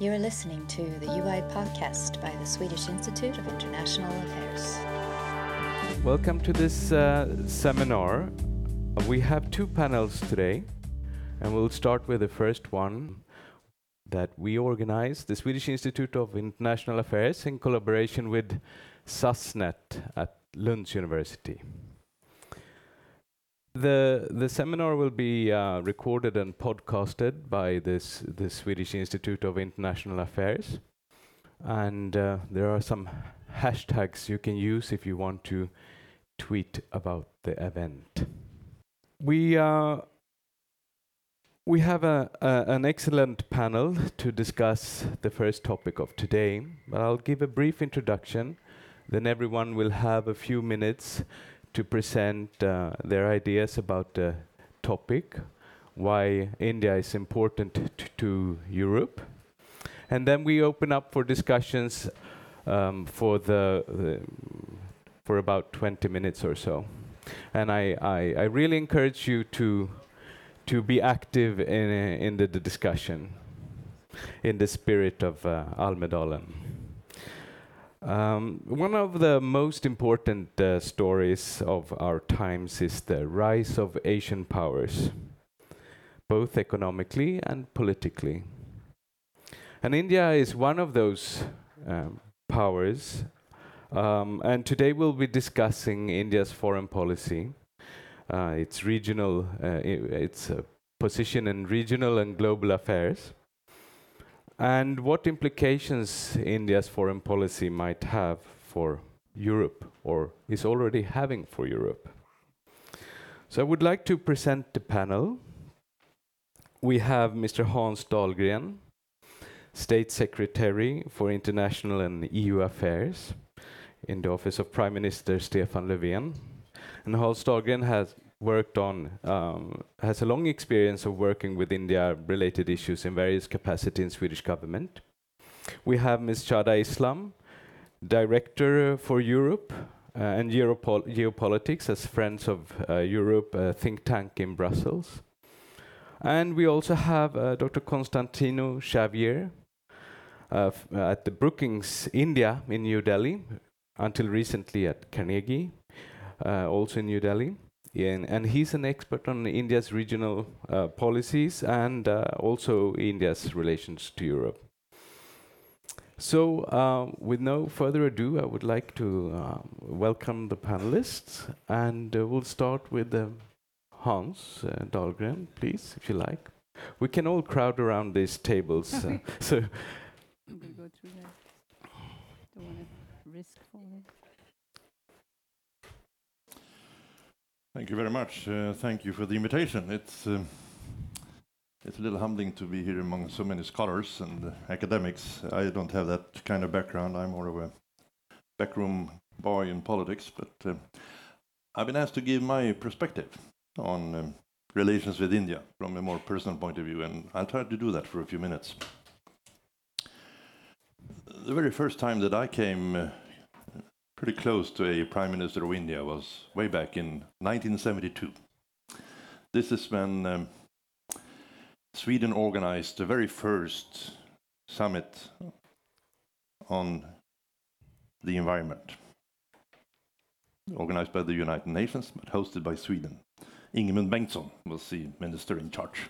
You are listening to the UI podcast by the Swedish Institute of International Affairs. Welcome to this uh, seminar. We have two panels today, and we'll start with the first one that we organize, the Swedish Institute of International Affairs, in collaboration with SASNet at Lunds University. The the seminar will be uh, recorded and podcasted by this the Swedish Institute of International Affairs, and uh, there are some hashtags you can use if you want to tweet about the event. We uh, we have a, a, an excellent panel to discuss the first topic of today, but I'll give a brief introduction. Then everyone will have a few minutes to present uh, their ideas about the topic, why India is important to Europe. And then we open up for discussions um, for the, the, for about 20 minutes or so. And I, I, I really encourage you to to be active in in the, the discussion in the spirit of uh, Almedalen. Um, one of the most important uh, stories of our times is the rise of Asian powers, both economically and politically. And India is one of those um, powers. Um, and today we'll be discussing India's foreign policy, uh, its regional, uh, its uh, position in regional and global affairs and what implications India's foreign policy might have for Europe or is already having for Europe. So I would like to present the panel. We have Mr. Hans Dahlgren, State Secretary for International and EU Affairs in the Office of Prime Minister Stefan Löfven. And Hans Dahlgren has worked on, um, has a long experience of working with India-related issues in various capacities in Swedish government. We have Ms. Shada Islam, Director for Europe uh, and Europol Geopolitics as Friends of uh, Europe uh, think tank in Brussels. And we also have uh, Dr. Constantino Xavier uh, at the Brookings India in New Delhi, until recently at Carnegie, uh, also in New Delhi and he's an expert on India's regional uh, policies and uh, also India's relations to Europe. So, uh, with no further ado, I would like to um, welcome the panelists, and uh, we'll start with uh, Hans Dahlgren, please, if you like. We can all crowd around these tables. so. go through that. Don't want to risk falling. Thank you very much. Uh, thank you for the invitation. It's uh, it's a little humbling to be here among so many scholars and uh, academics. I don't have that kind of background. I'm more of a backroom boy in politics, but uh, I've been asked to give my perspective on um, relations with India from a more personal point of view, and I'll try to do that for a few minutes. The very first time that I came uh, pretty close to a prime minister of India was way back in 1972. This is when um, Sweden organized the very first summit on the environment, organized by the United Nations but hosted by Sweden. Ingemund Bengtsson was the minister in charge.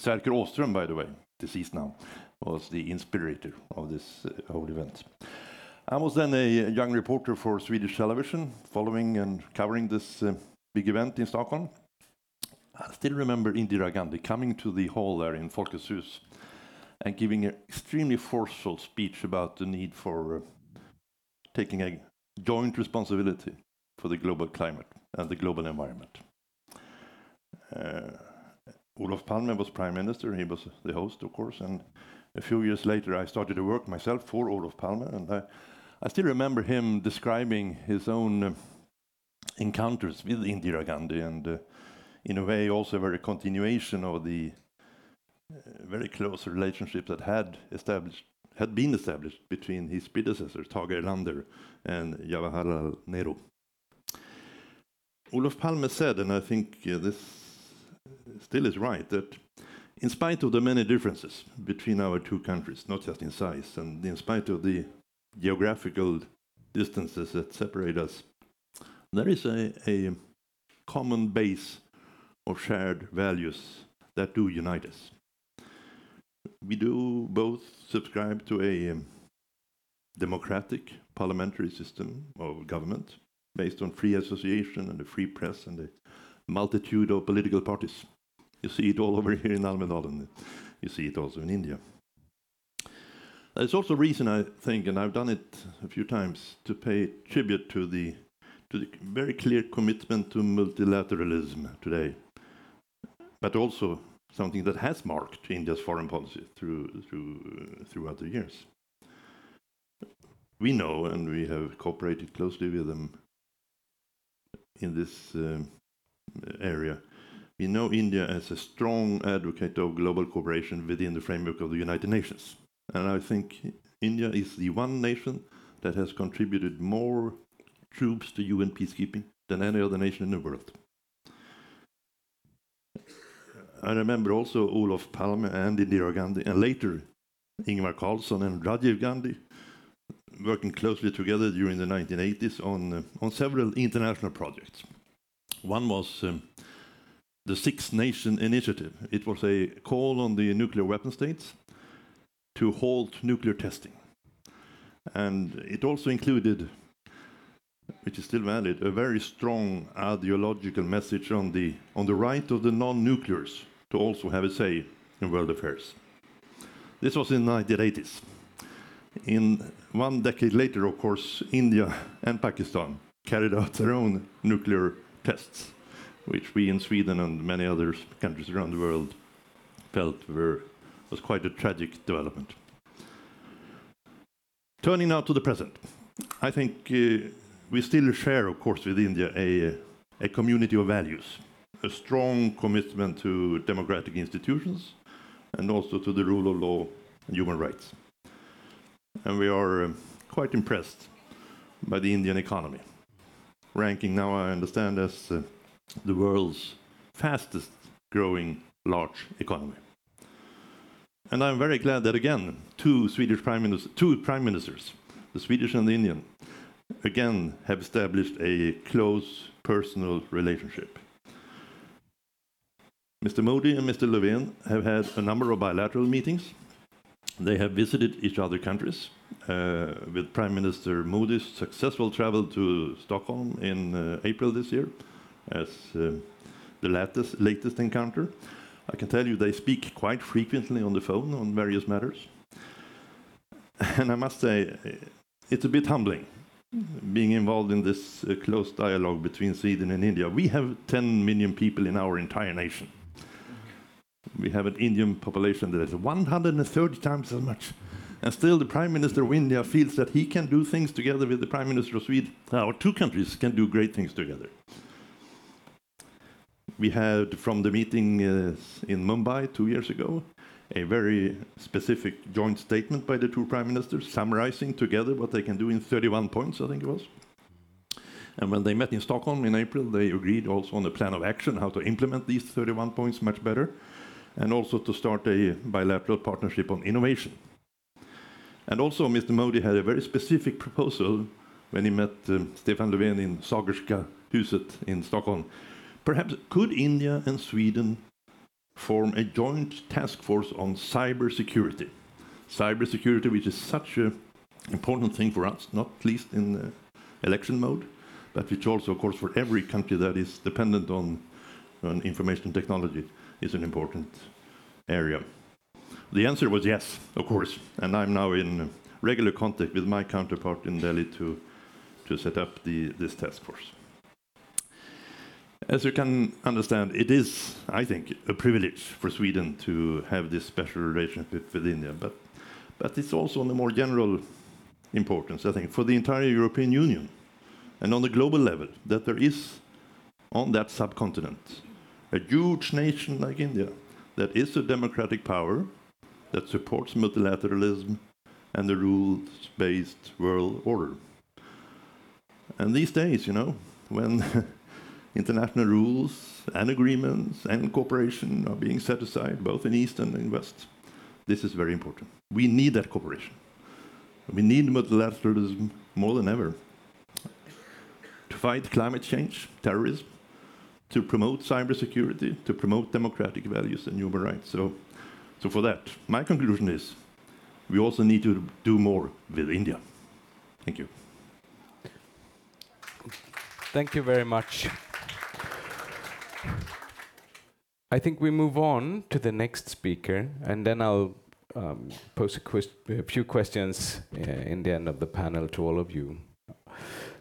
Sverker Åström, by the way, deceased now, was the inspirator of this uh, whole event. I was then a young reporter for Swedish television, following and covering this uh, big event in Stockholm. I still remember Indira Gandhi coming to the hall there in Folkets Hus and giving an extremely forceful speech about the need for uh, taking a joint responsibility for the global climate and the global environment. Uh, Olof Palme was prime minister, he was the host, of course, and a few years later I started to work myself for Olof Palme, and I I still remember him describing his own uh, encounters with Indira Gandhi, and uh, in a way, also a very continuation of the uh, very close relationship that had established had been established between his predecessor Tage Erlander and Jawaharlal Nehru. Olof Palme said, and I think uh, this still is right, that in spite of the many differences between our two countries, not just in size, and in spite of the geographical distances that separate us, there is a, a common base of shared values that do unite us. We do both subscribe to a um, democratic parliamentary system of government based on free association and a free press and a multitude of political parties. You see it all over here in Almedalen. You see it also in India. There's also reason I think, and I've done it a few times, to pay tribute to the to the very clear commitment to multilateralism today, but also something that has marked India's foreign policy through through uh, throughout the years. We know, and we have cooperated closely with them in this um, area. We know India as a strong advocate of global cooperation within the framework of the United Nations. And I think India is the one nation that has contributed more troops to UN peacekeeping than any other nation in the world. I remember also Olof Palme and Indira Gandhi, and later Ingvar Carlsson and Rajiv Gandhi working closely together during the 1980s on, uh, on several international projects. One was um, the Six Nation Initiative. It was a call on the nuclear weapon states to halt nuclear testing. And it also included, which is still valid, a very strong ideological message on the, on the right of the non-nuclears to also have a say in world affairs. This was in the 1980s. In one decade later, of course, India and Pakistan carried out their own nuclear tests, which we in Sweden and many other countries around the world felt were was quite a tragic development. Turning now to the present, I think uh, we still share, of course, with India a, community of values, a strong commitment to democratic institutions, and also to the rule of law and human rights. And we are uh, quite impressed by the Indian economy, ranking now, I understand, as uh, the world's fastest growing large economy. And I'm very glad that again, two Swedish prime ministers, two prime ministers, the Swedish and the Indian, again have established a close personal relationship. Mr. Modi and Mr. Löfven have had a number of bilateral meetings. They have visited each other countries, uh, with Prime Minister Modi's successful travel to Stockholm in uh, April this year as uh, the latest, latest encounter. I can tell you they speak quite frequently on the phone on various matters. And I must say, it's a bit humbling being involved in this uh, close dialogue between Sweden and India. We have 10 million people in our entire nation. We have an Indian population that is 130 times as much. And still, the Prime Minister of India feels that he can do things together with the Prime Minister of Sweden. Our two countries can do great things together we had from the meeting uh, in Mumbai two years ago a very specific joint statement by the two prime ministers summarizing together what they can do in 31 points, I think it was. And when they met in Stockholm in April, they agreed also on a plan of action how to implement these 31 points much better, and also to start a bilateral partnership on innovation. And also, Mr. Modi had a very specific proposal when he met um, Stefan Löfven in Sagerska huset in Stockholm, Perhaps could India and Sweden form a joint task force on cybersecurity? Cybersecurity, which is such an important thing for us, not least in uh, election mode, but which also, of course, for every country that is dependent on, on information technology is an important area. The answer was yes, of course, and I'm now in regular contact with my counterpart in Delhi to, to set up the, this task force. As you can understand, it is, I think, a privilege for Sweden to have this special relationship with India, but, but it's also on a more general importance, I think, for the entire European Union and on the global level, that there is on that subcontinent a huge nation like India that is a democratic power that supports multilateralism and the rules-based world order. And these days, you know, when international rules and agreements and cooperation are being set aside, both in East and in West. This is very important. We need that cooperation. We need multilateralism more than ever to fight climate change, terrorism, to promote cybersecurity, to promote democratic values and human rights. So, so for that, my conclusion is we also need to do more with India. Thank you. Thank you very much. I think we move on to the next speaker, and then I'll um, pose a, quest- a, few questions uh, in the end of the panel to all of you.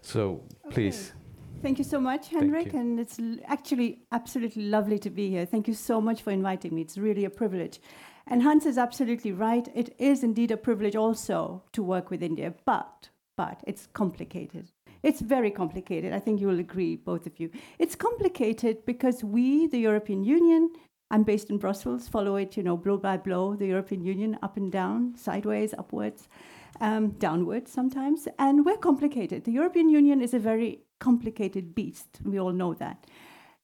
So, please. Thank you so much, Henrik, and it's l- actually absolutely lovely to be here. Thank you so much for inviting me. It's really a privilege. And Hans is absolutely right. It is indeed a privilege also to work with India, but but it's complicated. It's very complicated. I think you will agree, both of you. It's complicated because we, the European Union, I'm based in Brussels, follow it, you know, blow by blow, the European Union, up and down, sideways, upwards, um, downwards sometimes. And we're complicated. The European Union is a very complicated beast. We all know that.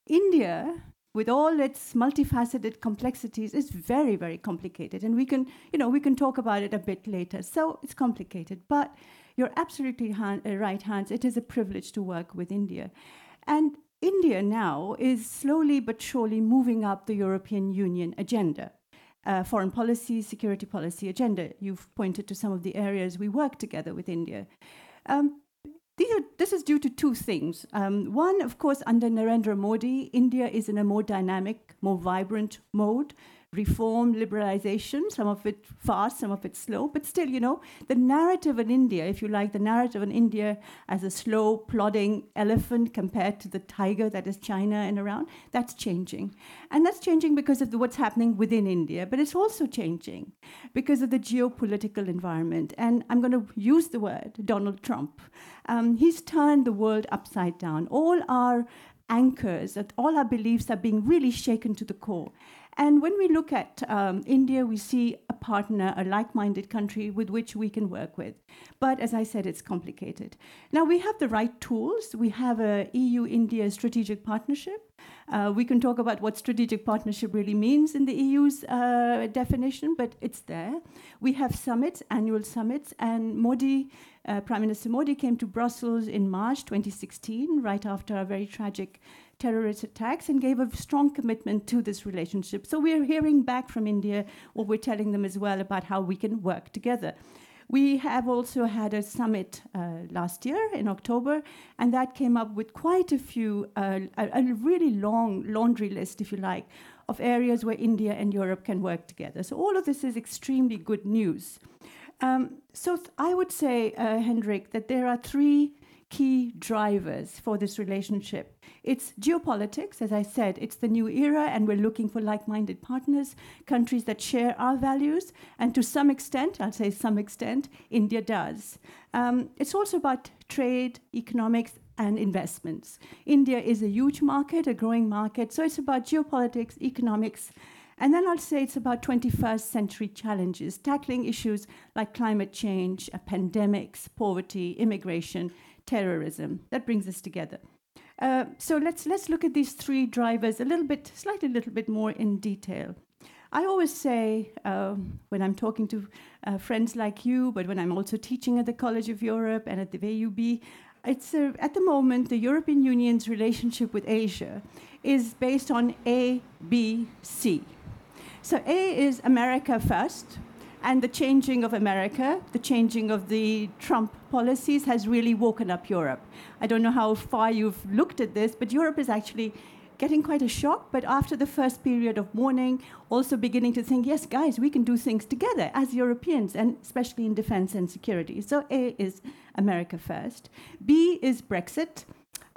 India, with all its multifaceted complexities, is very, very complicated. And we can, you know, we can talk about it a bit later. So it's complicated. But you're absolutely han- uh, right, Hans. It is a privilege to work with India. And India now is slowly but surely moving up the European Union agenda. Uh, foreign policy, security policy agenda. You've pointed to some of the areas we work together with India. Um, are, this is due to two things. Um, one, of course, under Narendra Modi, India is in a more dynamic, more vibrant mode reform, liberalization, some of it fast, some of it slow. But still, you know, the narrative in India, if you like, the narrative in India as a slow, plodding elephant compared to the tiger that is China and around, that's changing. And that's changing because of the, what's happening within India. But it's also changing because of the geopolitical environment. And I'm going to use the word Donald Trump. Um, he's turned the world upside down. All our anchors, all our beliefs are being really shaken to the core. And when we look at um, India, we see a partner, a like minded country with which we can work with. But as I said, it's complicated. Now, we have the right tools. We have a EU India strategic partnership. Uh, we can talk about what strategic partnership really means in the EU's uh, definition, but it's there. We have summits, annual summits, and Modi, uh, Prime Minister Modi came to Brussels in March 2016, right after a very tragic terrorist attacks and gave a strong commitment to this relationship. So we're hearing back from India what we're telling them as well about how we can work together. We have also had a summit uh, last year in October, and that came up with quite a few, uh, a, a, really long laundry list, if you like, of areas where India and Europe can work together. So all of this is extremely good news. Um, so th- I would say, uh, Henrik, that there are three key drivers for this relationship. It's geopolitics, as I said, it's the new era, and we're looking for like minded partners, countries that share our values, and to some extent, I'll say some extent, India does. Um, it's also about trade, economics, and investments. India is a huge market, a growing market, so it's about geopolitics, economics, and then I'll say it's about 21st century challenges, tackling issues like climate change, pandemics, poverty, immigration, terrorism. That brings us together. Uh, so let's let's look at these three drivers a little bit, slightly a little bit more in detail. I always say um, when I'm talking to uh, friends like you, but when I'm also teaching at the College of Europe and at the VUB, it's uh, at the moment the European Union's relationship with Asia is based on A, B, C. So A is America first, and the changing of America, the changing of the Trump policies has really woken up Europe. I don't know how far you've looked at this, but Europe is actually getting quite a shock. But after the first period of mourning, also beginning to think, yes, guys, we can do things together as Europeans, and especially in defense and security. So A is America first. B is Brexit.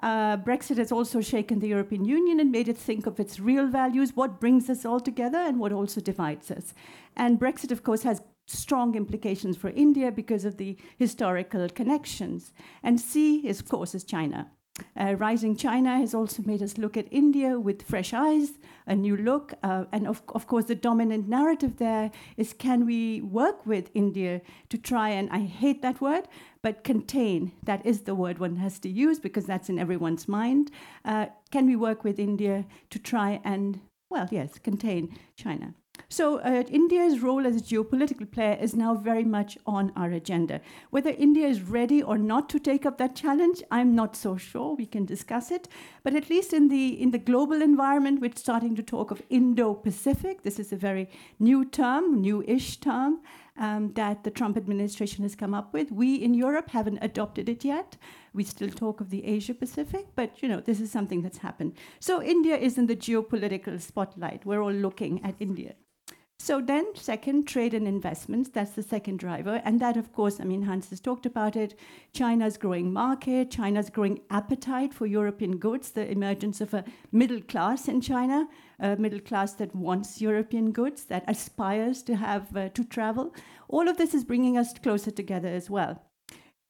Uh, Brexit has also shaken the European Union and made it think of its real values, what brings us all together and what also divides us. And Brexit, of course, has strong implications for India because of the historical connections. And C, is, of course, is China. Uh, Rising China has also made us look at India with fresh eyes, a new look. Uh, and of, of course, the dominant narrative there is can we work with India to try and, I hate that word, but contain, that is the word one has to use because that's in everyone's mind. Uh, can we work with India to try and, well, yes, contain China? So, uh, India's role as a geopolitical player is now very much on our agenda. Whether India is ready or not to take up that challenge, I'm not so sure. We can discuss it. But at least in the, in the global environment, we're starting to talk of Indo Pacific. This is a very new term, new ish term. Um, that the Trump administration has come up with. We in Europe haven't adopted it yet. We still talk of the Asia Pacific, but you know this is something that's happened. So India is in the geopolitical spotlight. We're all looking at India. So then, second, trade and investments. That's the second driver. And that, of course, I mean, Hans has talked about it. China's growing market, China's growing appetite for European goods, the emergence of a middle class in China, a middle class that wants European goods, that aspires to have uh, to travel. All of this is bringing us closer together as well.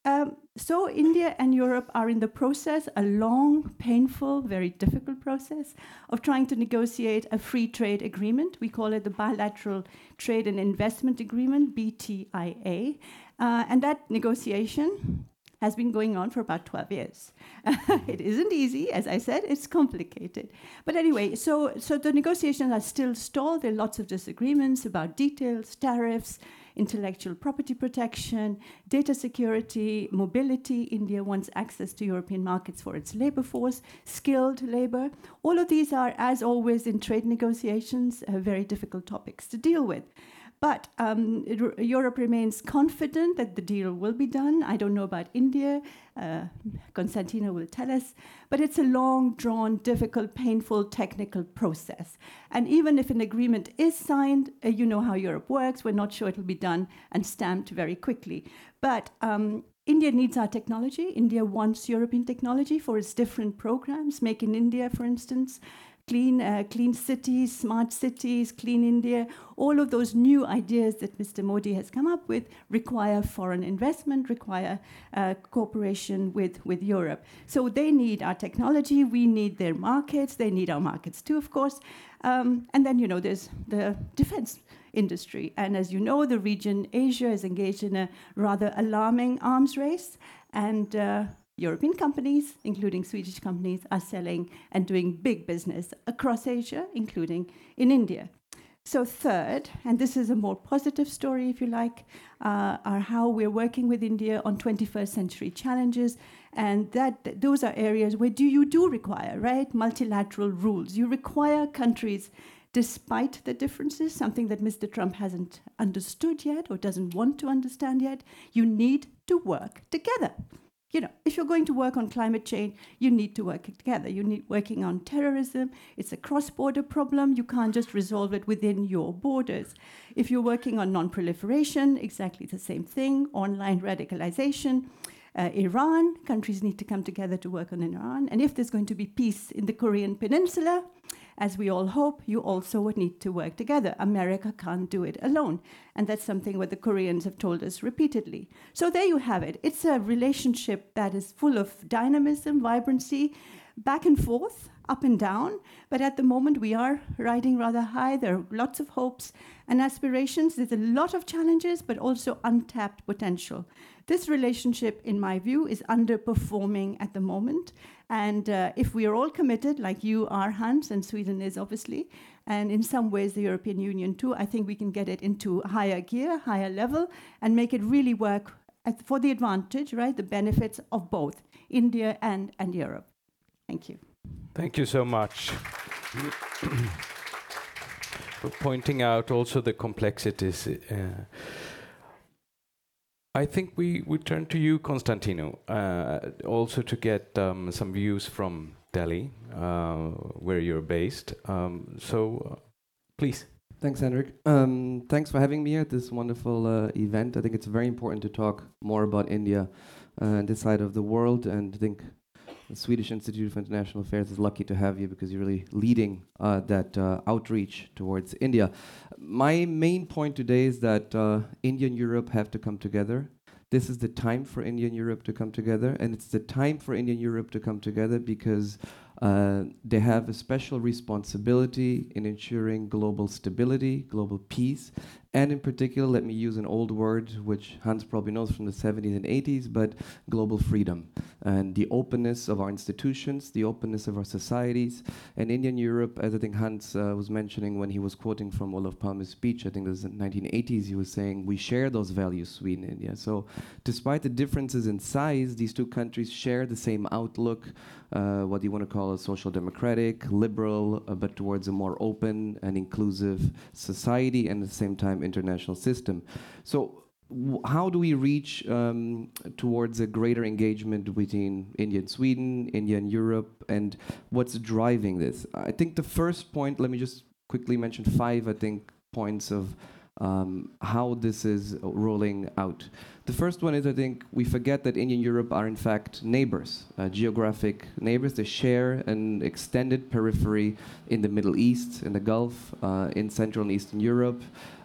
Um, so India and Europe are in the process, a long, painful, very difficult process of trying to negotiate a free trade agreement. We call it the Bilateral Trade and Investment Agreement, BTIA. Uh, and that negotiation has been going on for about 12 years. it isn't easy, as I said, it's complicated. But anyway, so, so the negotiations are still stalled. There are lots of disagreements about details, tariffs, intellectual property protection, data security, mobility. India wants access to European markets for its labor force, skilled labor. All of these are, as always in trade negotiations, uh, very difficult topics to deal with. But um, it, Europe remains confident that the deal will be done. I don't know about India. Uh, Konstantina will tell us. But it's a long, drawn, difficult, painful, technical process. And even if an agreement is signed, uh, you know how Europe works. We're not sure it'll be done and stamped very quickly. But um, India needs our technology. India wants European technology for its different programs. Make in India, for instance, clean, uh, clean cities, smart cities, clean India, all of those new ideas that Mr. Modi has come up with require foreign investment, require uh, cooperation with, with Europe. So they need our technology, we need their markets, they need our markets too, of course. Um, and then, you know, there's the defense industry. And as you know, the region Asia is engaged in a rather alarming arms race. And uh, European companies, including Swedish companies, are selling and doing big business across Asia, including in India. So, third, and this is a more positive story, if you like, uh, are how we're working with India on 21st century challenges. And that those are areas where do you do require, right? Multilateral rules. You require countries, despite the differences, something that Mr. Trump hasn't understood yet or doesn't want to understand yet, you need to work together you know, if you're going to work on climate change, you need to work together. You need working on terrorism. It's a cross-border problem. You can't just resolve it within your borders. If you're working on non-proliferation, exactly the same thing. Online radicalization. Uh, Iran, countries need to come together to work on Iran. And if there's going to be peace in the Korean Peninsula, as we all hope, you also would need to work together. America can't do it alone. And that's something what the Koreans have told us repeatedly. So there you have it. It's a relationship that is full of dynamism, vibrancy, back and forth, up and down. But at the moment, we are riding rather high. There are lots of hopes and aspirations. There's a lot of challenges, but also untapped potential. This relationship, in my view, is underperforming at the moment. And uh, if we are all committed, like you are, Hans, and Sweden is obviously, and in some ways the European Union too, I think we can get it into higher gear, higher level, and make it really work for the advantage, right, the benefits of both India and, and Europe. Thank you. Thank you so much. for pointing out also the complexities. Uh, I think we would turn to you, Constantino, uh, also to get um, some views from Delhi, uh, where you're based. Um, so, uh, please. Thanks, Henrik. Um, thanks for having me at this wonderful uh, event. I think it's very important to talk more about India and uh, this side of the world, and I think the Swedish Institute for International Affairs is lucky to have you because you're really leading uh, that uh, outreach towards India. My main point today is that uh, India and Europe have to come together this is the time for India and Europe to come together, and it's the time for India and Europe to come together because uh, they have a special responsibility in ensuring global stability, global peace, and in particular, let me use an old word which Hans probably knows from the 70s and 80s, but global freedom and the openness of our institutions, the openness of our societies. And India and Europe, as I think Hans uh, was mentioning when he was quoting from Olof Palme's speech, I think it was in the 1980s, he was saying, we share those values, Sweden and India. So despite the differences in size, these two countries share the same outlook, uh, what you want to call a social democratic, liberal, uh, but towards a more open and inclusive society and at the same time international system. So how do we reach um, towards a greater engagement between India and Sweden, India and Europe, and what's driving this? I think the first point, let me just quickly mention five, I think, points of um, how this is rolling out. The first one is I think we forget that India and Europe are in fact neighbors, uh, geographic neighbors. They share an extended periphery in the Middle East, in the Gulf, uh, in Central and Eastern Europe,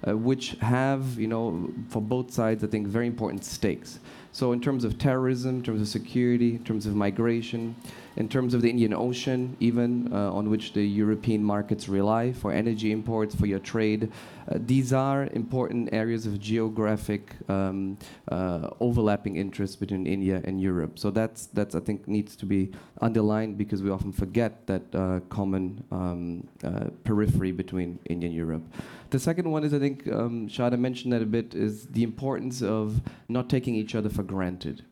uh, which have, you know, for both sides, I think, very important stakes. So in terms of terrorism, in terms of security, in terms of migration, in terms of the Indian Ocean, even uh, on which the European markets rely for energy imports, for your trade. Uh, these are important areas of geographic um, uh, overlapping interests between India and Europe. So that's, that's, I think, needs to be underlined because we often forget that uh, common um, periphery between India and Europe. The second one is, I think, um, Shada mentioned that a bit, is the importance of not taking each other for granted.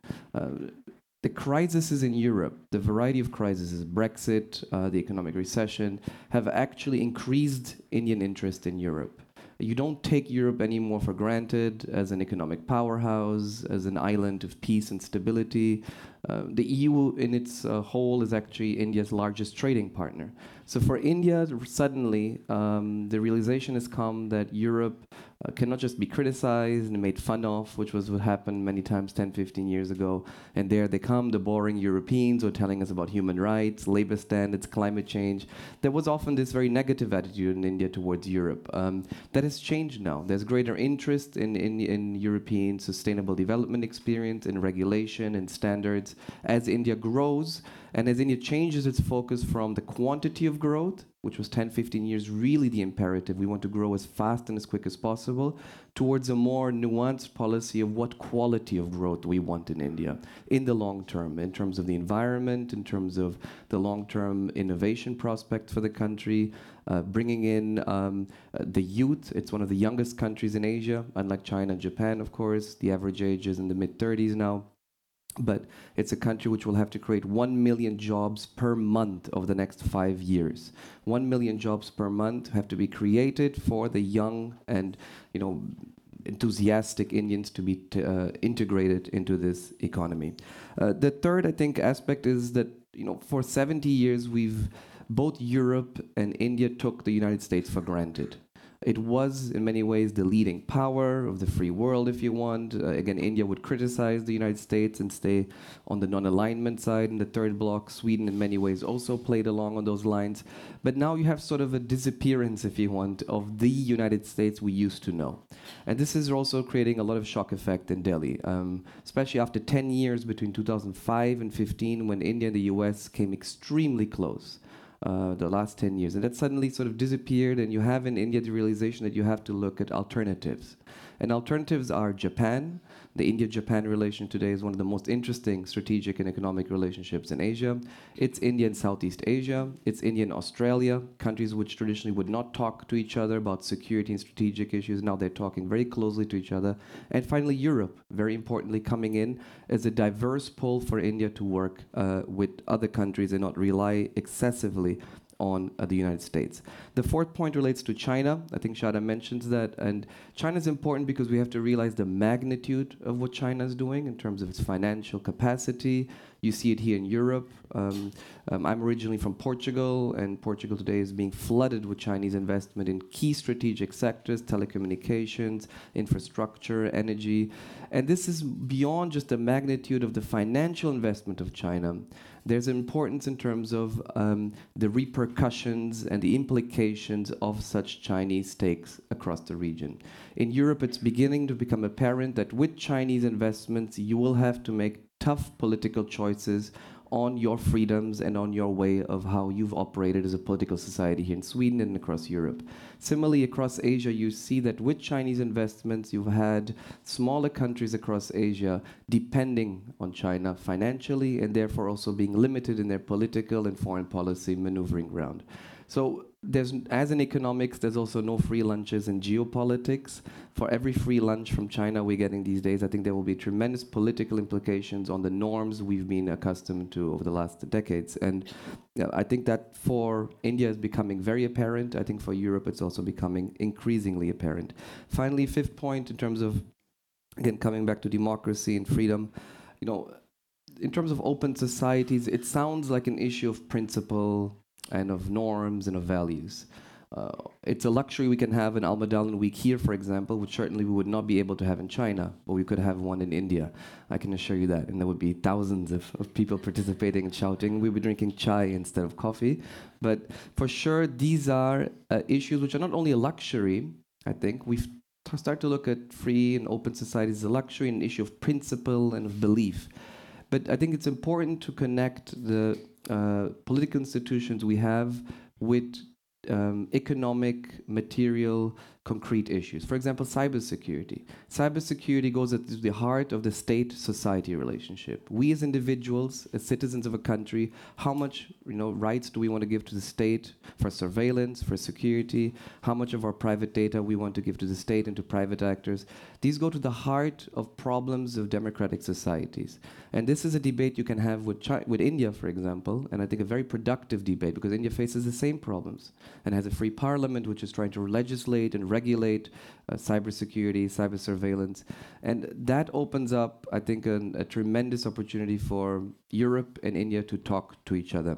The crises in Europe, the variety of crises, Brexit, uh, the economic recession, have actually increased Indian interest in Europe. You don't take Europe anymore for granted as an economic powerhouse, as an island of peace and stability. Uh, the EU in its uh, whole is actually India's largest trading partner. So for India, suddenly, um, the realization has come that Europe uh, cannot just be criticized and made fun of, which was what happened many times 10, 15 years ago. And there they come, the boring Europeans who are telling us about human rights, labor standards, climate change. There was often this very negative attitude in India towards Europe. Um, that has changed now. There's greater interest in, in, in European sustainable development experience, in regulation and standards. As India grows, and as India changes its focus from the quantity of growth, which was 10, 15 years really the imperative, we want to grow as fast and as quick as possible, towards a more nuanced policy of what quality of growth we want in India in the long term, in terms of the environment, in terms of the long term innovation prospects for the country, uh, bringing in um, the youth. It's one of the youngest countries in Asia, unlike China and Japan, of course. The average age is in the mid 30s now but it's a country which will have to create 1 million jobs per month over the next five years. 1 million jobs per month have to be created for the young and, you know, enthusiastic Indians to be uh, integrated into this economy. Uh, the third, I think, aspect is that, you know, for 70 years, we've, both Europe and India took the United States for granted. It was, in many ways, the leading power of the free world, if you want. Uh, again, India would criticize the United States and stay on the non alignment side in the third bloc. Sweden, in many ways, also played along on those lines. But now you have sort of a disappearance, if you want, of the United States we used to know. And this is also creating a lot of shock effect in Delhi, um, especially after 10 years between 2005 and 15, when India and the US came extremely close uh, the last 10 years. And that suddenly sort of disappeared, and you have in India the realization that you have to look at alternatives. And alternatives are Japan. The India Japan relation today is one of the most interesting strategic and economic relationships in Asia. It's India and Southeast Asia. It's India and Australia, countries which traditionally would not talk to each other about security and strategic issues. Now they're talking very closely to each other. And finally, Europe, very importantly, coming in as a diverse pull for India to work uh, with other countries and not rely excessively on uh, the United States. The fourth point relates to China. I think Shada mentions that. And China is important because we have to realize the magnitude of what China is doing in terms of its financial capacity. You see it here in Europe. Um, um, I'm originally from Portugal, and Portugal today is being flooded with Chinese investment in key strategic sectors telecommunications, infrastructure, energy. And this is beyond just the magnitude of the financial investment of China. There's importance in terms of um, the repercussions and the implications of such Chinese stakes across the region. In Europe, it's beginning to become apparent that with Chinese investments, you will have to make tough political choices on your freedoms and on your way of how you've operated as a political society here in Sweden and across Europe. Similarly, across Asia, you see that with Chinese investments, you've had smaller countries across Asia depending on China financially and therefore also being limited in their political and foreign policy maneuvering ground. So there's as in economics, there's also no free lunches in geopolitics. For every free lunch from China we're getting these days, I think there will be tremendous political implications on the norms we've been accustomed to over the last decades. And I think that for India is becoming very apparent. I think for Europe it's also becoming increasingly apparent. Finally, fifth point in terms of again coming back to democracy and freedom, you know, in terms of open societies, it sounds like an issue of principle and of norms and of values. Uh, it's a luxury we can have in Almedalen Week here, for example, which certainly we would not be able to have in China, but we could have one in India. I can assure you that. And there would be thousands of, of people participating and shouting. We'd be drinking chai instead of coffee. But for sure, these are uh, issues which are not only a luxury, I think. We start to look at free and open societies as a luxury an issue of principle and of belief. But I think it's important to connect the uh, political institutions we have with um, economic, material, concrete issues. For example, cybersecurity. Cybersecurity goes at the heart of the state society relationship. We as individuals, as citizens of a country, how much you know, rights do we want to give to the state for surveillance, for security? How much of our private data we want to give to the state and to private actors? These go to the heart of problems of democratic societies. And this is a debate you can have with, with India, for example, and I think a very productive debate because India faces the same problems and has a free parliament which is trying to legislate and regulate uh, cybersecurity, cyber surveillance. And that opens up, I think, an, a tremendous opportunity for Europe and India to talk to each other.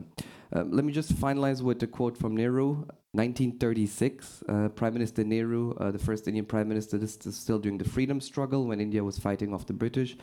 Um, let me just finalize with a quote from Nehru. 1936, uh, Prime Minister Nehru, uh, the first Indian Prime Minister, this is still during the freedom struggle when India was fighting off the British.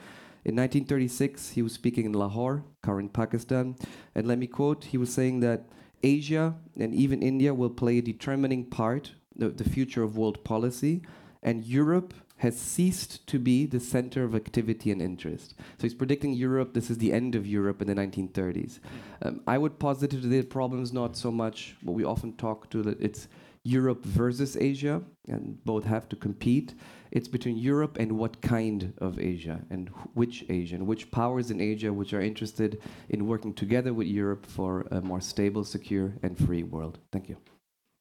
In 1936, he was speaking in Lahore, current Pakistan, and let me quote, he was saying that Asia and even India will play a determining part the, the future of world policy, and Europe has ceased to be the center of activity and interest. So he's predicting Europe, this is the end of Europe in the 1930s. Um, I would posit that the problem is not so much what we often talk to, that it's Europe versus Asia, and both have to compete. It's between Europe and what kind of Asia, and which Asia, and which powers in Asia which are interested in working together with Europe for a more stable, secure, and free world. Thank you.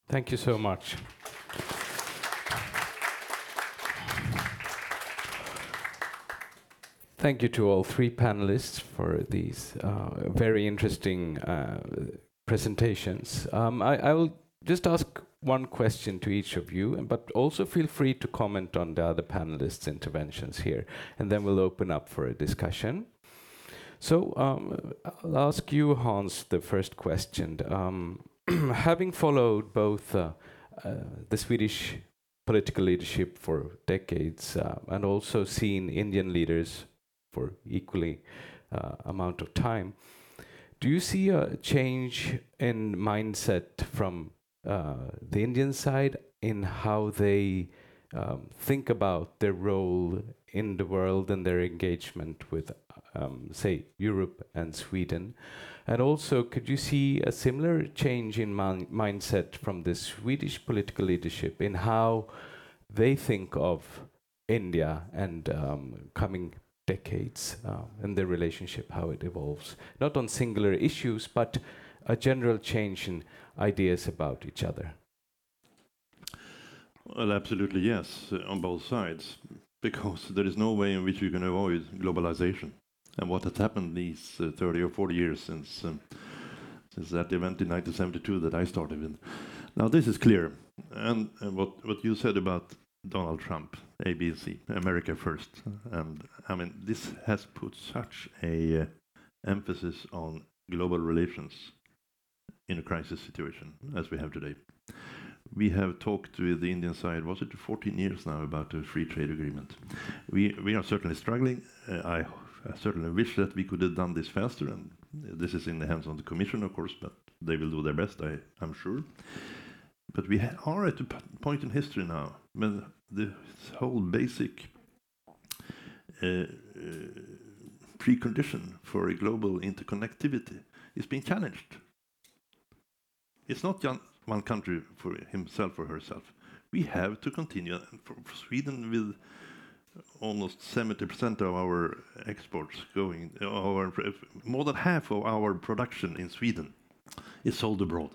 Thank you so much. Thank you to all three panelists for these uh, very interesting uh, presentations. Um, I, I, will just ask one question to each of you, but also feel free to comment on the other panelists' interventions here, and then we'll open up for a discussion. So um, I'll ask you, Hans, the first question. Um, having followed both uh, uh, the Swedish political leadership for decades uh, and also seen Indian leaders for equally uh, amount of time, do you see a change in mindset from uh, the Indian side in how they um, think about their role in the world and their engagement with, um, say, Europe and Sweden? And also, could you see a similar change in mindset from the Swedish political leadership in how they think of India and um, coming decades uh, and their relationship, how it evolves? Not on singular issues, but a general change in ideas about each other. Well, absolutely yes, on both sides, because there is no way in which you can avoid globalization and what has happened these uh, 30 or 40 years since um, since that event in 1972 that I started in. Now this is clear, and, what what you said about Donald Trump, ABC, America first, and I mean this has put such a uh, emphasis on global relations in a crisis situation as we have today. We have talked with the Indian side, was it 14 years now, about a free trade agreement. We, we are certainly struggling. Uh, I I certainly wish that we could have done this faster, and This is in the hands of the Commission, of course, but they will do their best, I, I'm sure. But we are at a point in history now when the whole basic uh, uh, precondition for a global interconnectivity is being challenged. It's not just one country for himself or herself. We have to continue. For, for Sweden, with almost 70% of our exports going, our, more than half of our production in Sweden is sold abroad.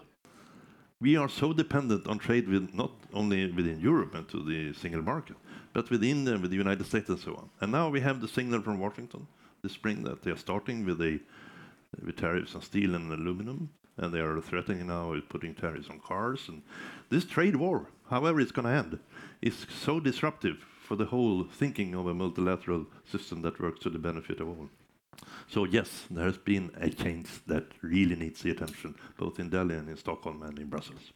We are so dependent on trade with not only within Europe and to the single market, but within uh, with the United States and so on. And now we have the signal from Washington this spring that they are starting with a with tariffs on steel and aluminum, and they are threatening now with putting tariffs on cars. And this trade war, however it's going to end, is so disruptive for the whole thinking of a multilateral system that works to the benefit of all. So yes, there has been a change that really needs the attention, both in Delhi and in Stockholm and in Brussels.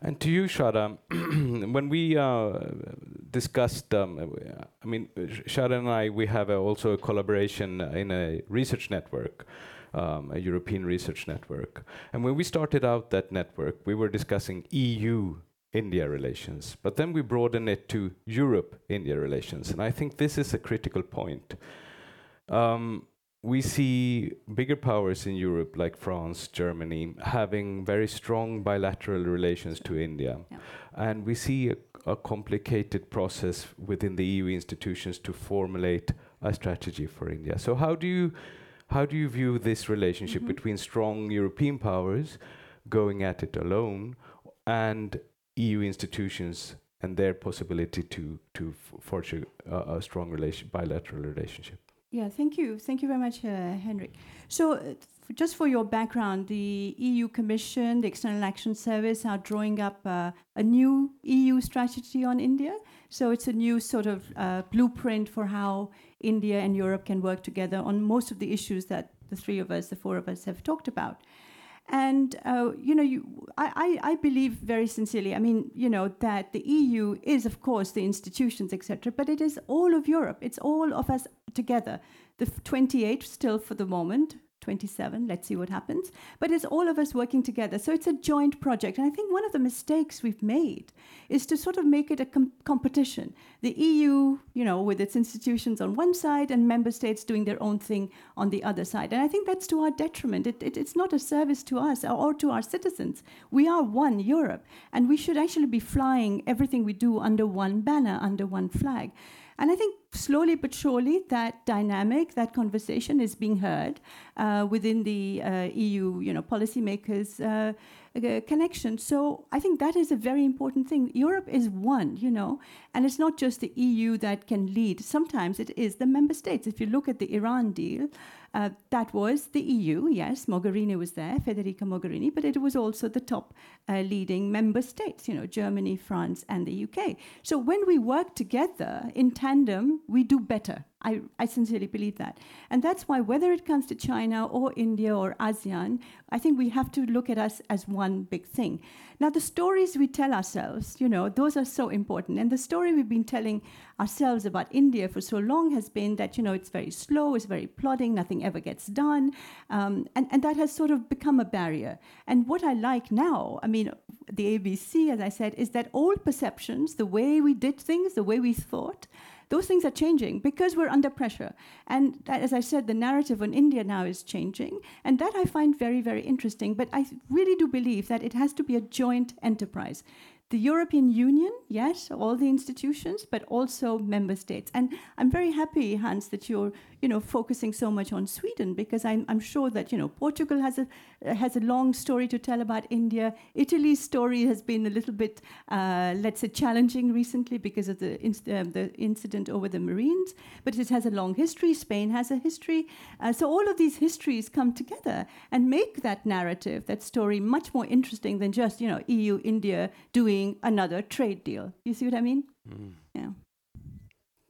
And to you, Shada, when we uh, discussed, um, I mean, Shada and I, we have a, also a collaboration in a research network, um, a European research network. And when we started out that network, we were discussing EU India relations, but then we broaden it to Europe India relations. And I think this is a critical point. Um, we see bigger powers in Europe, like France, Germany, having very strong bilateral relations to India. Yeah. And we see a, a, complicated process within the EU institutions to formulate a strategy for India. So, how do you, how do you view this relationship mm-hmm. between strong European powers going at it alone and EU institutions and their possibility to, to forge a, a strong relation, bilateral relationship? Yeah, thank you. Thank you very much, uh, Henrik. So, uh, just for your background, the EU Commission, the External Action Service are drawing up uh, a new EU strategy on India. So, it's a new sort of uh, blueprint for how India and Europe can work together on most of the issues that the three of us, the four of us, have talked about. And uh, you know, you, I, I, believe very sincerely. I mean, you know, that the EU is, of course, the institutions, etc. But it is all of Europe. It's all of us together. The 28 still for the moment, 27. Let's see what happens. But it's all of us working together. So it's a joint project. And I think one of the mistakes we've made is to sort of make it a com- competition. The EU, you know, with its institutions on one side and member states doing their own thing on the other side. And I think that's to our detriment. It, it, it's not a service to us or, or to our citizens. We are one Europe. And we should actually be flying everything we do under one banner, under one flag. And I think slowly but surely that dynamic, that conversation is being heard uh, within the uh, EU, you know, policymakers' uh, uh, connection. So I think that is a very important thing. Europe is one, you know, and it's not just the EU that can lead. Sometimes it is the member states. If you look at the Iran deal, uh, that was the EU, yes, Mogherini was there, Federica Mogherini, but it was also the top uh, leading member states, you know, Germany, France, and the UK. So when we work together in tandem, we do better. I, I sincerely believe that. And that's why, whether it comes to China or India or ASEAN, I think we have to look at us as one big thing. Now, the stories we tell ourselves, you know, those are so important. And the story we've been telling ourselves about India for so long has been that, you know, it's very slow, it's very plodding, nothing ever gets done. Um, and, and that has sort of become a barrier. And what I like now, I mean, the ABC, as I said, is that old perceptions, the way we did things, the way we thought, those things are changing because we're under pressure. And that, as I said, the narrative on India now is changing. And that I find very, very interesting. But I really do believe that it has to be a joint enterprise the European Union, yes, all the institutions, but also member states. And I'm very happy, Hans, that you're, you know, focusing so much on Sweden because I'm, I'm sure that, you know, Portugal has a has a long story to tell about India. Italy's story has been a little bit, uh, let's say, challenging recently because of the inc- uh, the incident over the Marines, but it has a long history. Spain has a history. Uh, so all of these histories come together and make that narrative, that story, much more interesting than just, you know, EU India doing doing another trade deal. You see what I mean? Mm. Yeah.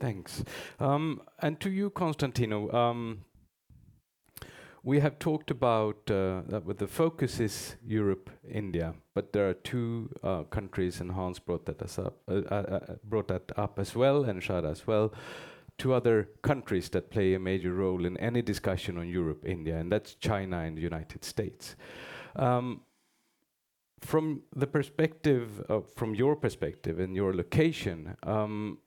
Thanks. Um, and to you, Constantino, um, we have talked about uh, that the focus is Europe, India, but there are two uh, countries, and Hans brought that us up, uh, uh, uh brought that up as well, and Shada as well. two other countries that play a major role in any discussion on Europe, India, and that's China and the United States. Um, from the perspective, of, from your perspective and your location, um,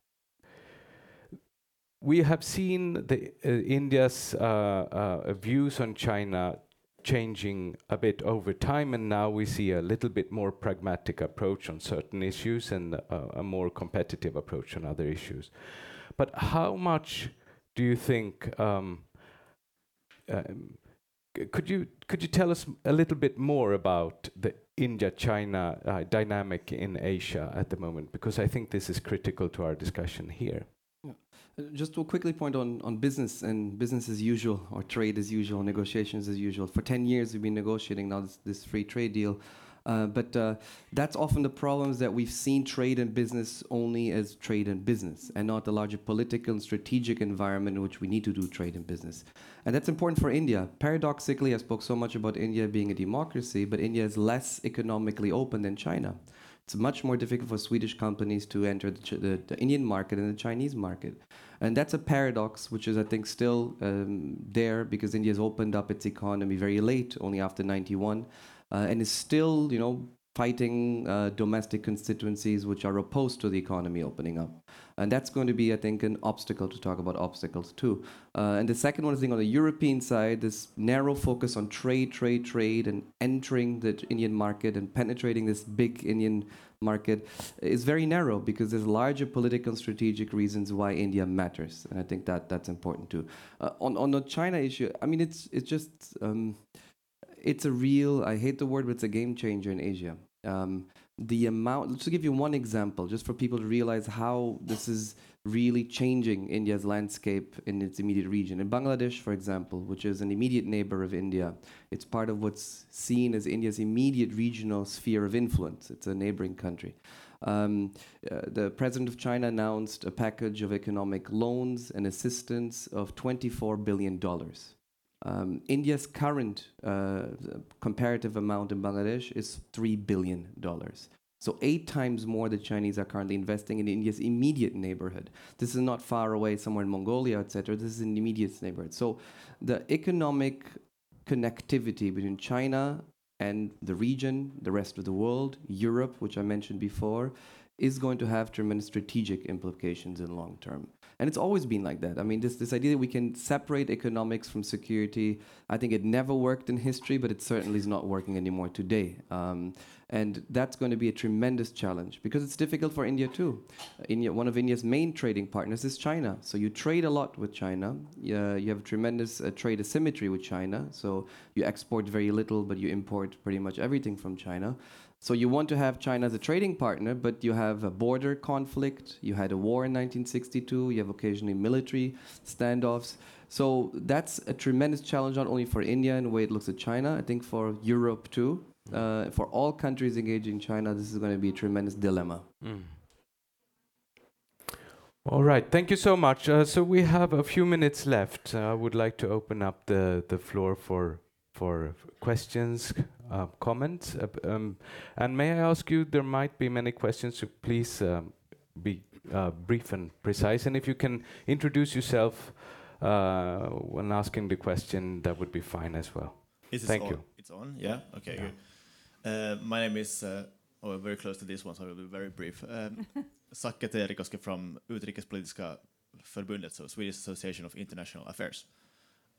we have seen the, uh, India's uh, uh, views on China changing a bit over time, and now we see a little bit more pragmatic approach on certain issues and uh, a more competitive approach on other issues. But how much do you think? Um, um, could you could you tell us a little bit more about the India-China uh, dynamic in Asia at the moment? Because I think this is critical to our discussion here. Just to quickly point on, on business and business as usual, or trade as usual, negotiations as usual. For 10 years, we've been negotiating now this, this free trade deal. Uh, but uh, that's often the problems that we've seen trade and business only as trade and business, and not the larger political and strategic environment in which we need to do trade and business. And that's important for India. Paradoxically, I spoke so much about India being a democracy, but India is less economically open than China. It's much more difficult for Swedish companies to enter the, the, the, Indian market and the Chinese market. And that's a paradox, which is, I think, still um, there because India has opened up its economy very late, only after 91, uh, and is still, you know, fighting uh, domestic constituencies which are opposed to the economy opening up. And that's going to be, I think, an obstacle to talk about obstacles too. Uh, and the second one is on the European side, this narrow focus on trade, trade, trade, and entering the Indian market and penetrating this big Indian market is very narrow because there's larger political and strategic reasons why India matters. And I think that that's important too. Uh, on, on the China issue, I mean, it's, it's just... Um, it's a real, I hate the word, but it's a game changer in Asia. Um, the amount, to give you one example, just for people to realize how this is really changing India's landscape in its immediate region. In Bangladesh, for example, which is an immediate neighbor of India, it's part of what's seen as India's immediate regional sphere of influence. It's a neighboring country. Um, uh, the president of China announced a package of economic loans and assistance of $24 billion. Um, India's current uh, comparative amount in Bangladesh is $3 billion. So, eight times more the Chinese are currently investing in India's immediate neighborhood. This is not far away, somewhere in Mongolia, etc. This is in the immediate neighborhood. So, the economic connectivity between China and the region, the rest of the world, Europe, which I mentioned before, is going to have tremendous strategic implications in long term. And it's always been like that. I mean, this, this idea that we can separate economics from security, I think it never worked in history, but it certainly is not working anymore today. Um, and that's going to be a tremendous challenge because it's difficult for India too. India, one of India's main trading partners is China. So you trade a lot with China. Uh, you have tremendous uh, trade asymmetry with China. So you export very little, but you import pretty much everything from China. So you want to have China as a trading partner, but you have a border conflict. You had a war in 1962. You have occasionally military standoffs. So that's a tremendous challenge, not only for India in the way it looks at China, I think for Europe too. Uh, for all countries engaging China, this is going to be a tremendous dilemma. Mm. All right, thank you so much. Uh, so we have a few minutes left. Uh, I would like to open up the, the floor for for questions, uh, comments. Uh, um, and may I ask you, there might be many questions, so please um, be uh, brief and precise. And if you can introduce yourself uh, when asking the question, that would be fine as well. Is Thank on? you. It's on, yeah? Okay, yeah. good. Uh, my name is, uh, oh, very close to this one, so I will be very brief. Um, Sakke Terikoski from Utrikespolitiska Förbundet, so Swedish Association of International Affairs.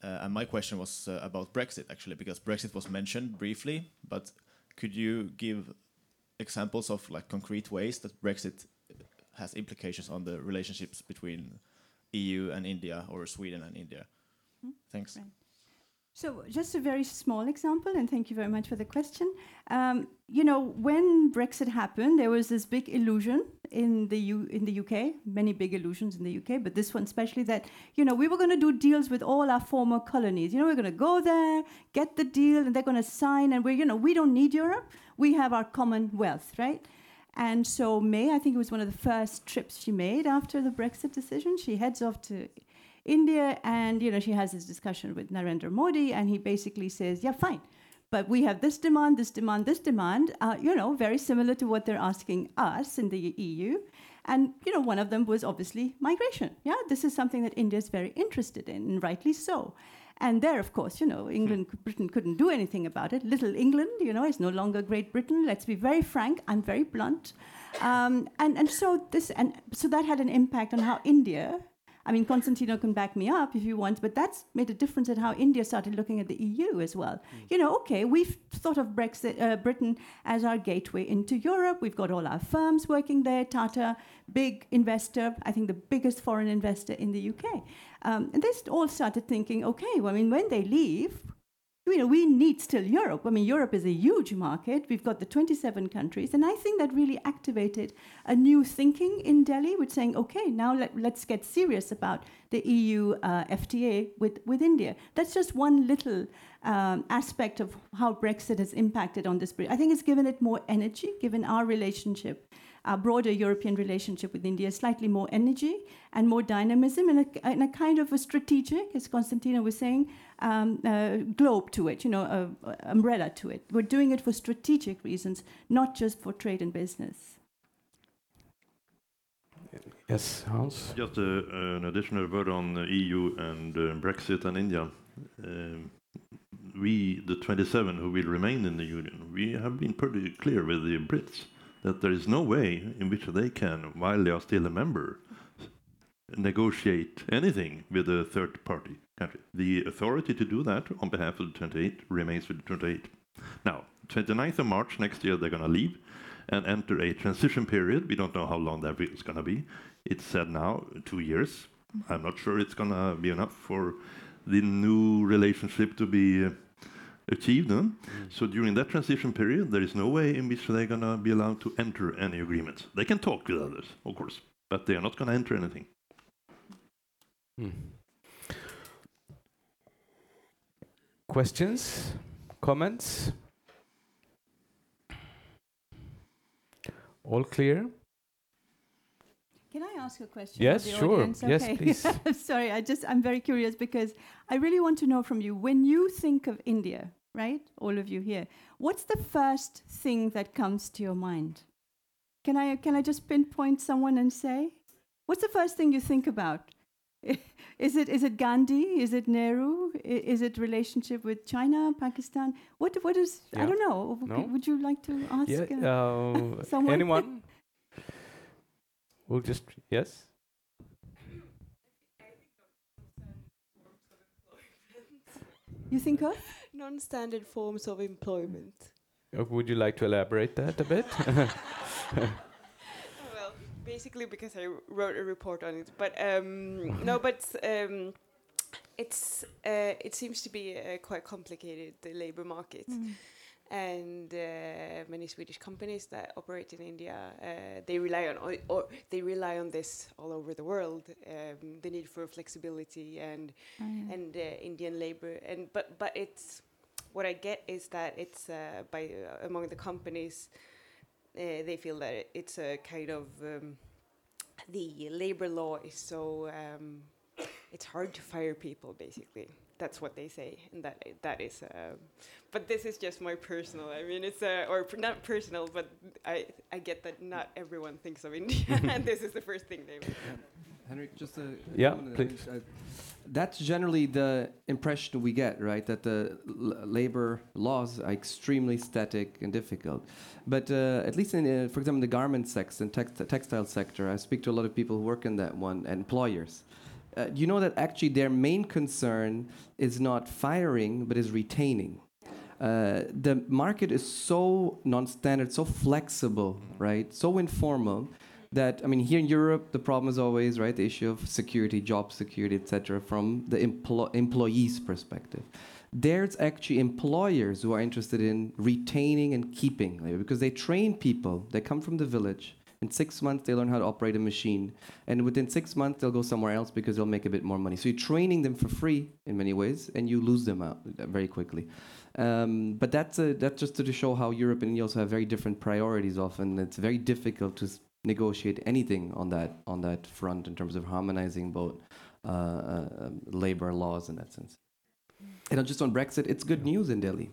Uh, and my question was uh, about Brexit, actually, because Brexit was mentioned briefly, but could you give examples of like concrete ways that Brexit has implications on the relationships between EU and India or Sweden and India? Hmm? Thanks. Right. So, just a very small example, and thank you very much for the question. Um, you know, when Brexit happened, there was this big illusion in the U- in the UK, many big illusions in the UK, but this one especially that you know we were going to do deals with all our former colonies. You know, we're going to go there, get the deal, and they're going to sign, and we're you know we don't need Europe. We have our commonwealth, right? And so May, I think it was one of the first trips she made after the Brexit decision. She heads off to India, and you know she has this discussion with Narendra Modi, and he basically says, "Yeah, fine, but we have this demand, this demand, this demand. Uh, you know, very similar to what they're asking us in the EU." And you know, one of them was obviously migration. Yeah, this is something that India is very interested in, and rightly so. And there, of course, you know, England, Britain couldn't do anything about it. Little England, you know, is no longer Great Britain. Let's be very frank. I'm very blunt. Um, and and so this and so that had an impact on how India I mean, Constantino can back me up if he wants, but that's made a difference in how India started looking at the EU as well. Mm. You know, okay, we've thought of Brexit, uh, Britain as our gateway into Europe. We've got all our firms working there. Tata, big investor, I think the biggest foreign investor in the UK. Um, and they all started thinking, okay, well, I mean, when they leave, you know, we need still Europe. I mean, Europe is a huge market. We've got the 27 countries. And I think that really activated a new thinking in Delhi with saying, okay, now let, us get serious about the EU uh, FTA with, with India. That's just one little um, aspect of how Brexit has impacted on this. I think it's given it more energy, given our relationship our broader European relationship with India, slightly more energy and more dynamism and a, and a kind of a strategic, as Constantino was saying, um, uh, globe to it, you know, a, a umbrella to it. We're doing it for strategic reasons, not just for trade and business. Yes, Hans. Just uh, an additional word on the EU and uh, Brexit and India. Um, we, the 27 who will remain in the Union, we have been pretty clear with the Brits that there is no way in which they can, while they are still a member, negotiate anything with a third party country. The authority to do that on behalf of the 28 remains with the 28. Now, 29th of March next year, they're going to leave and enter a transition period. We don't know how long that is going to be. It's said now two years. I'm not sure it's going to be enough for the new relationship to be uh, achieved. Huh? Mm. So during that transition period, there is no way in which they're going to be allowed to enter any agreements. They can talk with others, of course, but they are not going to enter anything. Mm. Questions? Comments? All clear? Can I ask a question? Yes, sure. Audience? Yes, okay. please. Sorry, I just I'm very curious because I really want to know from you when you think of India, right? All of you here, what's the first thing that comes to your mind? Can I can I just pinpoint someone and say, what's the first thing you think about? is it is it Gandhi? Is it Nehru? Is it relationship with China, Pakistan? What what is? Yeah. I don't know. No? Would you like to ask? Yeah, uh, someone? Anyone? We'll just, yes? You think of? Non-standard forms of employment. Uh, would you like to elaborate that a bit? Basically because I wrote a report on it, but um, no, but um, it's uh, it seems to be uh, quite complicated the labor market. Mm and uh, many Swedish companies that operate in India uh, they rely on or they rely on this all over the world um, the need for flexibility and oh, yeah. and uh, Indian labor and but but it's what I get is that it's uh, by uh, among the companies uh, they feel that it's a kind of um, the labor law is so um, it's hard to fire people basically that's what they say, and that that is. Uh, but this is just my personal. I mean, it's uh, or not personal, but I I get that not everyone thinks of India, and this is the first thing they. Henrik, just a yeah, please. Uh, that's generally the impression we get, right? That the labor laws are extremely static and difficult. But uh, at least in, uh, for example, in the garment sector and text textile sector, I speak to a lot of people who work in that one, employers uh, you know that actually their main concern is not firing, but is retaining. Uh, the market is so non-standard, so flexible, right? So informal that I mean, here in Europe, the problem is always right the issue of security, job security, etc. From the empl- employee's perspective, there's actually employers who are interested in retaining and keeping labor because they train people. They come from the village in six months, they learn how to operate a machine. And within six months, they'll go somewhere else because they'll make a bit more money. So you're training them for free in many ways, and you lose them out very quickly. Um, but that's, a, that's just to show how Europe and India also have very different priorities often. It's very difficult to negotiate anything on that, on that front in terms of harmonizing both uh, uh, labor laws in that sense. And just on Brexit, it's good news in Delhi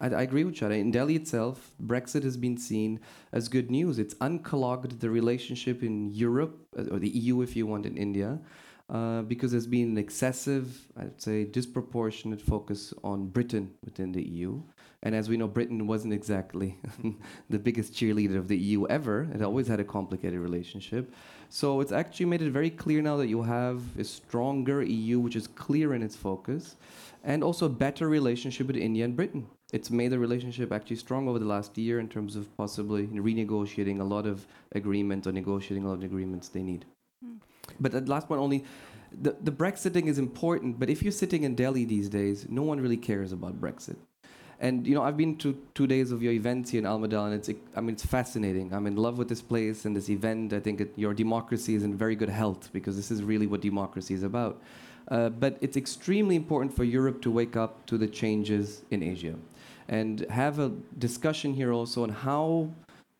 I, I agree with Shada. In Delhi itself, Brexit has been seen as good news. It's unclogged the relationship in Europe, uh, or the EU if you want, in India, uh, because there's been an excessive, I'd say, disproportionate focus on Britain within the EU. And as we know, Britain wasn't exactly the biggest cheerleader of the EU ever. It always had a complicated relationship. So it's actually made it very clear now that you have a stronger EU, which is clear in its focus, and also a better relationship with India and Britain. It's made the relationship actually strong over the last year in terms of possibly renegotiating a lot of agreements or negotiating a lot of agreements they need. Mm. But the last one only, the, the Brexit thing is important, but if you're sitting in Delhi these days, no one really cares about Brexit. And you know, I've been to two days of your events here in Almedal, and it's I mean, it's fascinating. I'm in love with this place and this event. I think it, your democracy is in very good health because this is really what democracy is about. Uh, but it's extremely important for Europe to wake up to the changes in Asia, and have a discussion here also on how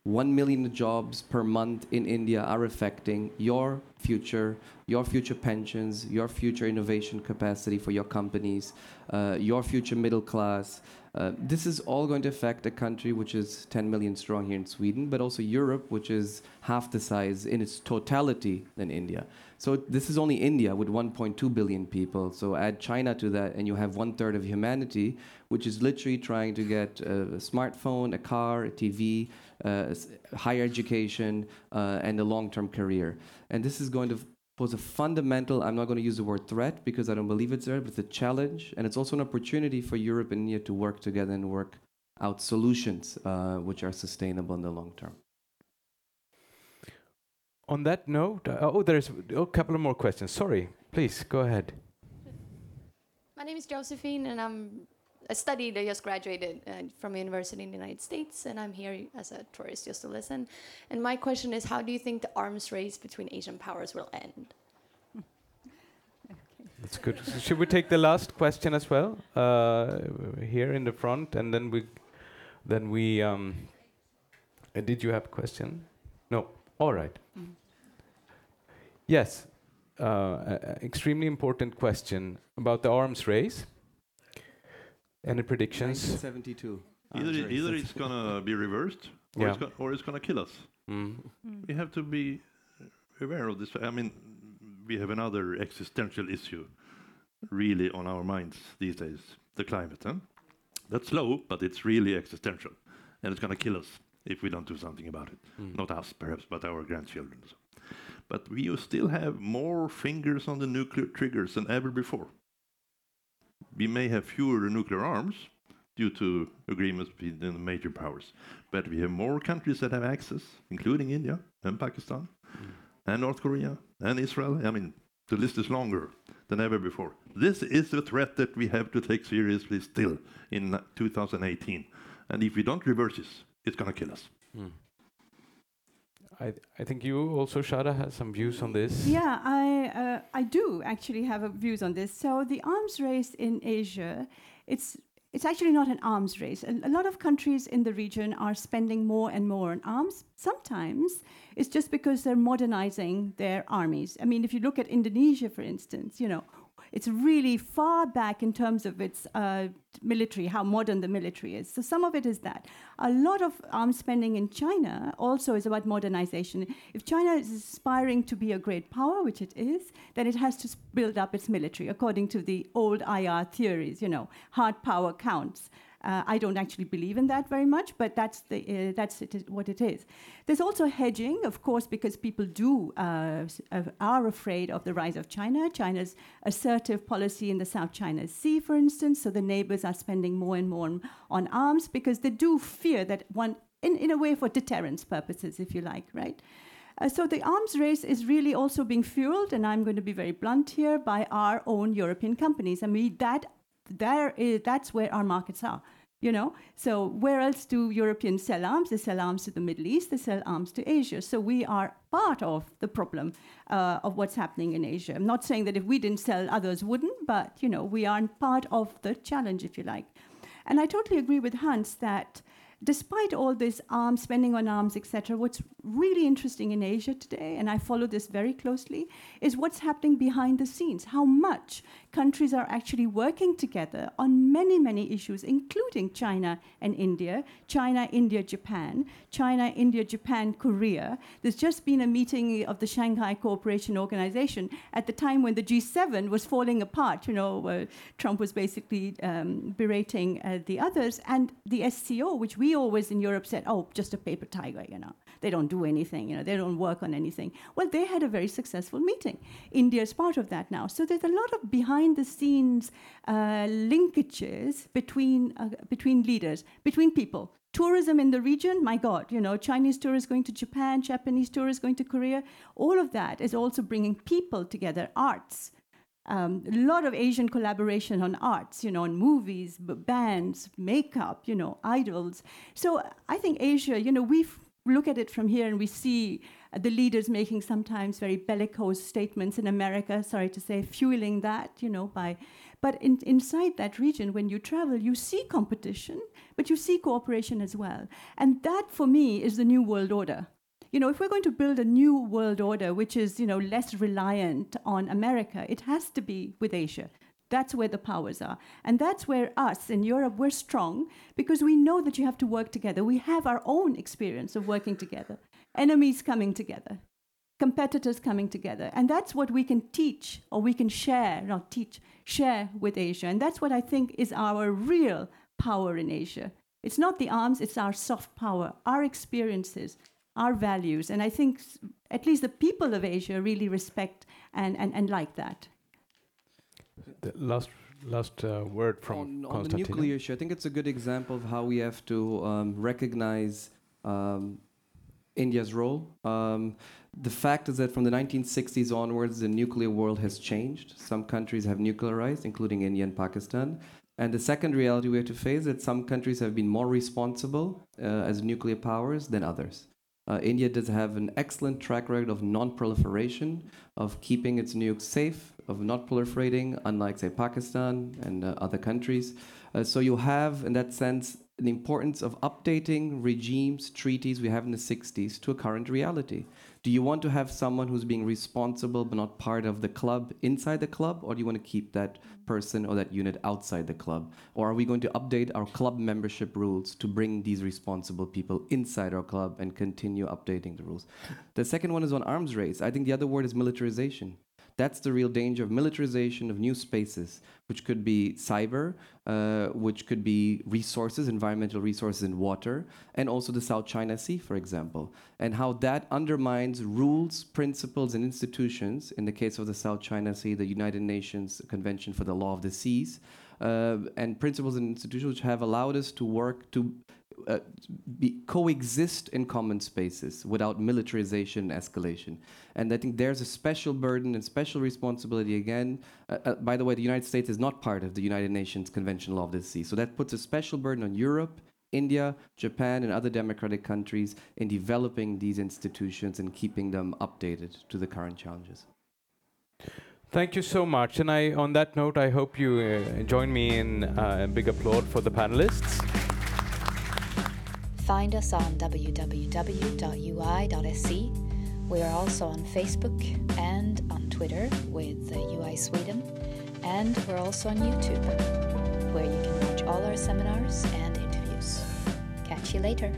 1 million jobs per month in India are affecting your future, your future pensions, your future innovation capacity for your companies, uh, your future middle class. Uh, this is all going to affect a country which is 10 million strong here in Sweden, but also Europe, which is half the size in its totality than India. So this is only India with 1.2 billion people. So add China to that, and you have one third of humanity, which is literally trying to get a, smartphone, a car, a TV, uh, higher education, uh, and a long-term career. And this is going to pose a fundamental, I'm not going to use the word threat because I don't believe it's there, but it's a challenge. And it's also an opportunity for Europe and India to work together and work out solutions uh, which are sustainable in the long term. On that note, uh, oh, there's a couple of more questions. Sorry, please go ahead. My name is Josephine, and I'm a studied. I just graduated uh, from university in the United States, and I'm here as a tourist just to listen. And my question is, how do you think the arms race between Asian powers will end? That's good. So should we take the last question as well uh, here in the front, and then we, then we. Um, uh, did you have a question? No. All right. Mm. Yes. Uh, extremely important question about the arms race. Any predictions? 1972. Either, either it's gonna be reversed, or, yeah. it's, go or it's gonna kill us. Mm. Mm. We have to be aware of this. I mean, we have another existential issue really on our minds these days: the climate. Huh? That's low, but it's really existential, and it's gonna kill us if we don't do something about it. Mm. Not us, perhaps, but our grandchildren. But we still have more fingers on the nuclear triggers than ever before we may have fewer nuclear arms due to agreements between the major powers, but we have more countries that have access, including India and Pakistan mm. and North Korea and Israel. I mean, the list is longer than ever before. This is a threat that we have to take seriously still in 2018. And if we don't reverse this, it's going to kill us. Mm. I, I think you also, Shada, has some views on this. Yeah, I, uh, I do actually have views on this. So the arms race in Asia, it's it's actually not an arms race. A, lot of countries in the region are spending more and more on arms. Sometimes it's just because they're modernizing their armies. I mean, if you look at Indonesia, for instance, you know, it's really far back in terms of its uh, military, how modern the military is. So some of it is that. A lot of arms spending in China also is about modernization. If China is aspiring to be a great power, which it is, then it has to build up its military according to the old IR theories, you know, hard power counts. Uh, I don't actually believe in that very much, but that's, the, uh, that's it, what it is. There's also hedging, of course, because people do uh, uh, are afraid of the rise of China. China's assertive policy in the South China Sea, for instance, so the neighbors are spending more and more on, arms because they do fear that one, in, in a way, for deterrence purposes, if you like, right? Uh, so the arms race is really also being fueled, and I'm going to be very blunt here, by our own European companies. I mean, that there is, that's where our markets are. You know, so where else do Europeans sell arms? They sell arms to the Middle East. They sell arms to Asia. So we are part of the problem uh, of what's happening in Asia. I'm not saying that if we didn't sell, others wouldn't, but you know, we are part of the challenge, if you like. And I totally agree with Hans that despite all this arms, spending on arms, etc., what's really interesting in Asia today, and I follow this very closely, is what's happening behind the scenes. How much countries are actually working together on many, many issues, including China and India, China, India, Japan, China, India, Japan, Korea. There's just been a meeting of the Shanghai Cooperation Organization at the time when the G7 was falling apart. You know, Trump was basically um, berating uh, the others, and the SCO, which we always in Europe said, oh, just a paper tiger, you know. They don't do anything, you know, they don't work on anything. Well, they had a very successful meeting. India is part of that now. So there's a lot of behind the scenes uh, linkages between, uh, between leaders, between people. Tourism in the region, my God, you know, Chinese tourists going to Japan, Japanese tourists going to Korea, all of that is also bringing people together, arts. Um, a lot of Asian collaboration on arts, you know, on movies, bands, makeup, you know, idols. So I think Asia, you know, we look at it from here and we see uh, the leaders making sometimes very bellicose statements in America, sorry to say, fueling that, you know, by. But in, inside that region, when you travel, you see competition, but you see cooperation as well. And that, for me, is the new world order you know, if we're going to build a new world order, which is, you know, less reliant on America, it has to be with Asia. That's where the powers are. And that's where us in Europe, we're strong because we know that you have to work together. We have our own experience of working together, enemies coming together, competitors coming together. And that's what we can teach or we can share, not teach, share with Asia. And that's what I think is our real power in Asia. It's not the arms, it's our soft power, our experiences, our values. And I think at least the people of Asia really respect and, and, and like that. The last last uh, word from on, on the nuclear issue. I think it's a good example of how we have to um, recognize um, India's role. Um, the fact is that from the 1960s onwards, the nuclear world has changed. Some countries have nuclearized, including India and Pakistan. And the second reality we have to face is that some countries have been more responsible uh, as nuclear powers than others. Uh, India does have an excellent track record of non-proliferation, of keeping its nukes safe, of not proliferating, unlike, say, Pakistan and uh, other countries. Uh, so you have, in that sense, the importance of updating regimes, treaties we have in the 60s to a current reality. Do you want to have someone who's being responsible but not part of the club inside the club, or do you want to keep that person or that unit outside the club? Or are we going to update our club membership rules to bring these responsible people inside our club and continue updating the rules? The second one is on arms race. I think the other word is militarization. That's the real danger of militarization of new spaces, which could be cyber, uh, which could be resources, environmental resources and water, and also the South China Sea, for example, and how that undermines rules, principles, and institutions. In the case of the South China Sea, the United Nations Convention for the Law of the Seas, uh, and principles and institutions which have allowed us to work to uh, be, coexist in common spaces without militarization and escalation. And I think there's a special burden and special responsibility again. Uh, uh, by the way, the United States is not part of the United Nations Convention Law of the Sea. So that puts a special burden on Europe, India, Japan, and other democratic countries in developing these institutions and keeping them updated to the current challenges. Thank you so much. And I, on that note, I hope you uh, join me in uh, a big applaud for the panelists. Find us on www.ui.se. We are also on Facebook and on Twitter with UI Sweden. And we're also on YouTube, where you can watch all our seminars and interviews. Catch you later.